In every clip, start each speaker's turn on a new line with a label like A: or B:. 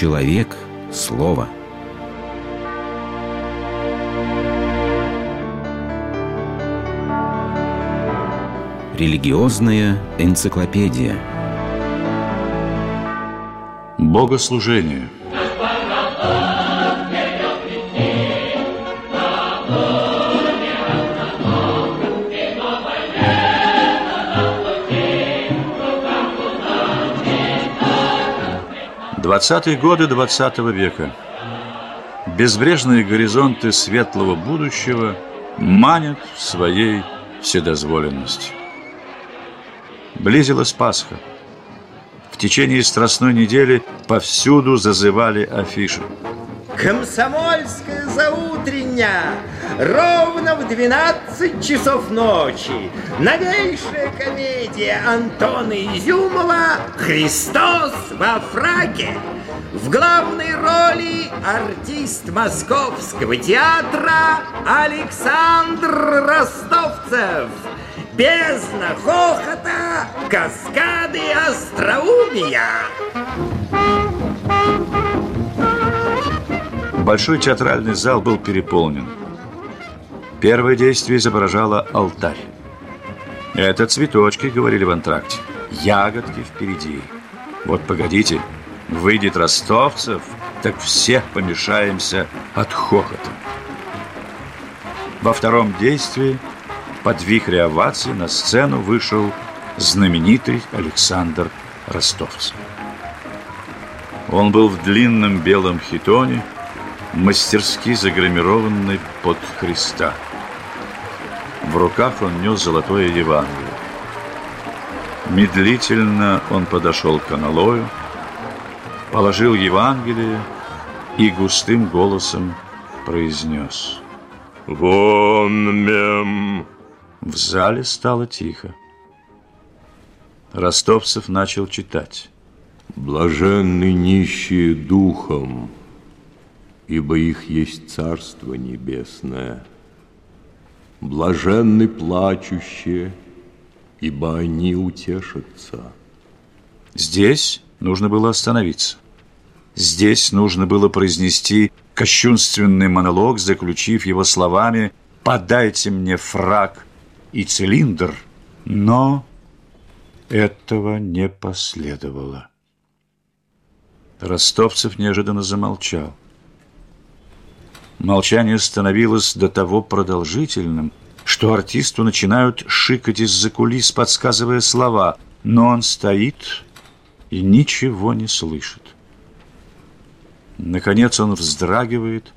A: Человек – слово. Религиозная энциклопедия.
B: Богослужение – Двадцатые годы двадцатого века. Безбрежные горизонты светлого будущего манят своей вседозволенностью. Близилась Пасха. В течение страстной недели повсюду зазывали афиши.
C: Комсомольская заутренняя Ровно в 12 часов ночи. Новейшая комедия Антона Изюмова «Христос во фраке» В главной роли артист Московского театра Александр Ростовцев. Бездна хохота, каскады остроумия
B: Большой театральный зал был переполнен. Первое действие изображало алтарь. «Это цветочки», — говорили в антракте. «Ягодки впереди». Вот погодите, выйдет ростовцев, так всех помешаемся от хохота. Во втором действии под вихре овации на сцену вышел знаменитый Александр Ростовцев. Он был в длинном белом хитоне, мастерски загримированный под Христа. В руках он нес золотое Евангелие. Медлительно он подошел к аналою, положил Евангелие и густым голосом произнес «Вон мем!» В зале стало тихо. Ростовцев начал читать.
D: «Блаженны нищие духом, ибо их есть Царство Небесное. Блаженны плачущие, ибо они утешатся.
B: Здесь нужно было остановиться. Здесь нужно было произнести кощунственный монолог, заключив его словами «Подайте мне фраг и цилиндр». Но этого не последовало. Ростовцев неожиданно замолчал. Молчание становилось до того продолжительным, что артисту начинают шикать из-за кулис, подсказывая слова, но он стоит и ничего не слышит. Наконец он вздрагивает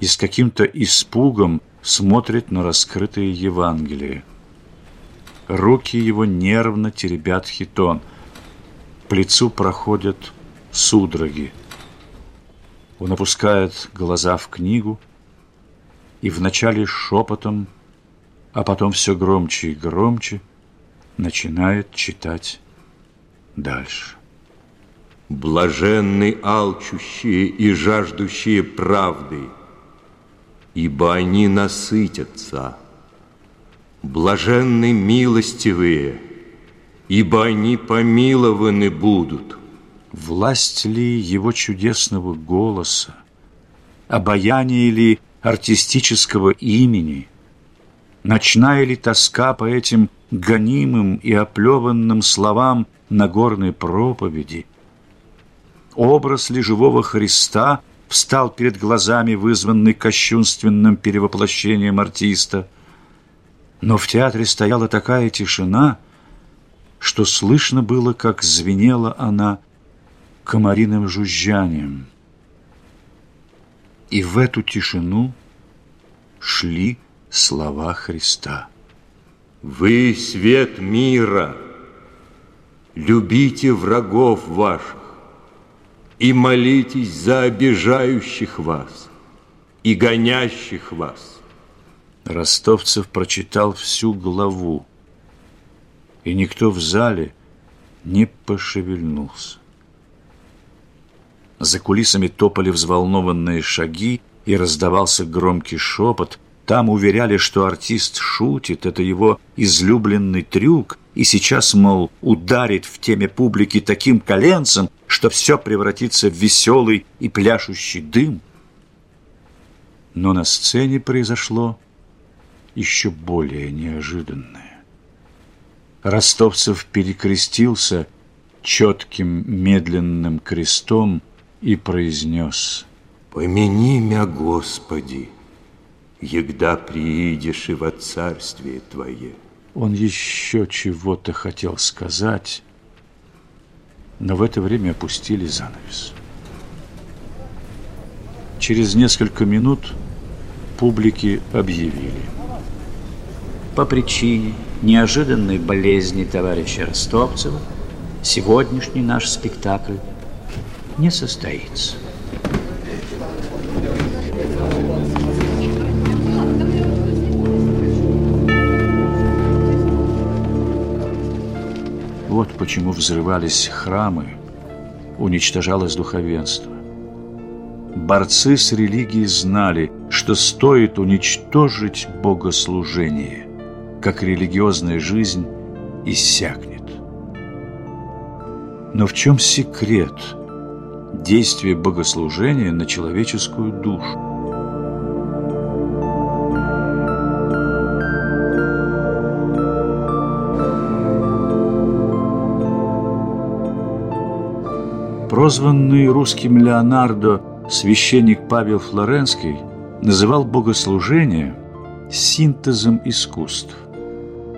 B: и с каким-то испугом смотрит на раскрытые Евангелие. Руки его нервно теребят хитон. По лицу проходят судороги. Он опускает глаза в книгу и вначале шепотом, а потом все громче и громче начинает читать дальше.
D: Блаженны алчущие и жаждущие правды, ибо они насытятся. Блаженны милостивые, ибо они помилованы будут.
B: Власть ли его чудесного голоса, обаяние ли артистического имени, ночная ли тоска по этим гонимым и оплеванным словам Нагорной проповеди, образ ли живого Христа встал перед глазами, вызванный кощунственным перевоплощением артиста. Но в театре стояла такая тишина, что слышно было, как звенела она комариным жужжанием. И в эту тишину шли слова Христа.
D: «Вы свет мира, любите врагов ваших и молитесь за обижающих вас и гонящих вас».
B: Ростовцев прочитал всю главу, и никто в зале не пошевельнулся. За кулисами топали взволнованные шаги, и раздавался громкий шепот. Там уверяли, что артист шутит, это его излюбленный трюк, и сейчас, мол, ударит в теме публики таким коленцем, что все превратится в веселый и пляшущий дым. Но на сцене произошло еще более неожиданное. Ростовцев перекрестился четким медленным крестом и произнес
D: «Помяни мя, Господи, егда приидешь и во царствие Твое».
B: Он еще чего-то хотел сказать, но в это время опустили занавес. Через несколько минут публике объявили.
E: По причине неожиданной болезни товарища Ростовцева сегодняшний наш спектакль не состоится.
B: Вот почему взрывались храмы, уничтожалось духовенство. Борцы с религией знали, что стоит уничтожить богослужение, как религиозная жизнь иссякнет. Но в чем секрет действия богослужения на человеческую душу? Прозванный русским Леонардо священник Павел Флоренский называл богослужение синтезом искусств.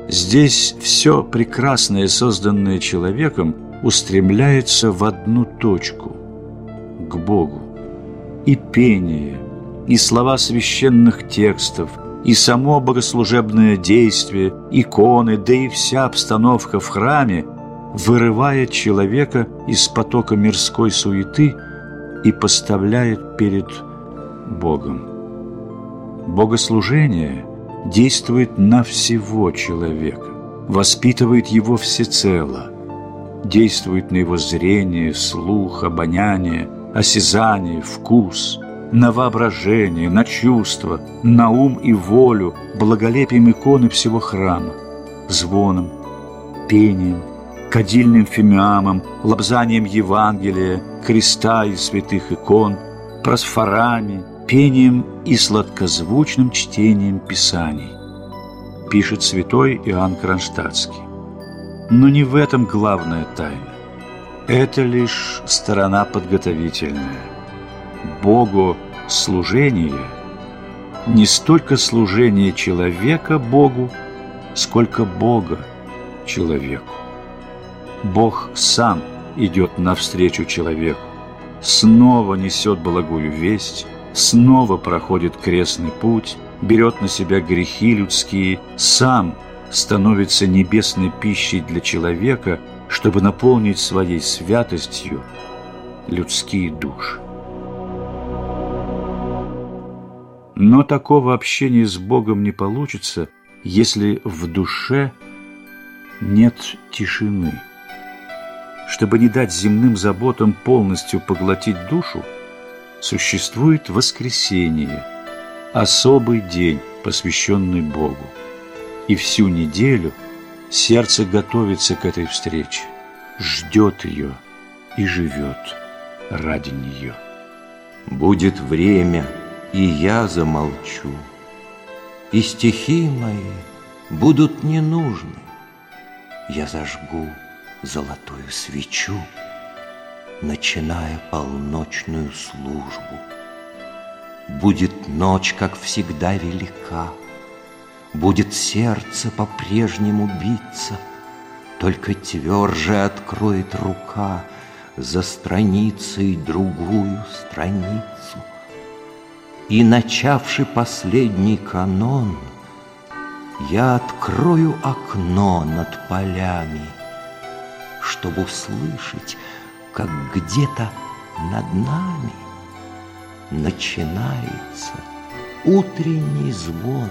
B: Здесь все прекрасное, созданное человеком, устремляется в одну точку – к Богу. И пение, и слова священных текстов, и само богослужебное действие, иконы, да и вся обстановка в храме – вырывает человека из потока мирской суеты и поставляет перед Богом. Богослужение действует на всего человека, воспитывает его всецело, действует на его зрение, слух, обоняние, осязание, вкус, на воображение, на чувство, на ум и волю, благолепием иконы всего храма, звоном, пением – кадильным фимиамом, лобзанием Евангелия, креста и святых икон, просфорами, пением и сладкозвучным чтением Писаний, пишет святой Иоанн Кронштадтский. Но не в этом главная тайна. Это лишь сторона подготовительная. Богу служение не столько служение человека Богу, сколько Бога человеку. Бог сам идет навстречу человеку, снова несет благую весть, снова проходит крестный путь, берет на себя грехи людские, сам становится небесной пищей для человека, чтобы наполнить своей святостью людские души. Но такого общения с Богом не получится, если в душе нет тишины. Чтобы не дать земным заботам полностью поглотить душу, существует воскресенье, особый день, посвященный Богу. И всю неделю сердце готовится к этой встрече, ждет ее и живет ради нее.
D: Будет время, и я замолчу, и стихи мои будут не нужны. Я зажгу золотую свечу, начиная полночную службу. Будет ночь, как всегда, велика, Будет сердце по-прежнему биться, Только тверже откроет рука За страницей другую страницу. И, начавший последний канон, Я открою окно над полями — чтобы услышать, как где-то над нами начинается утренний звон.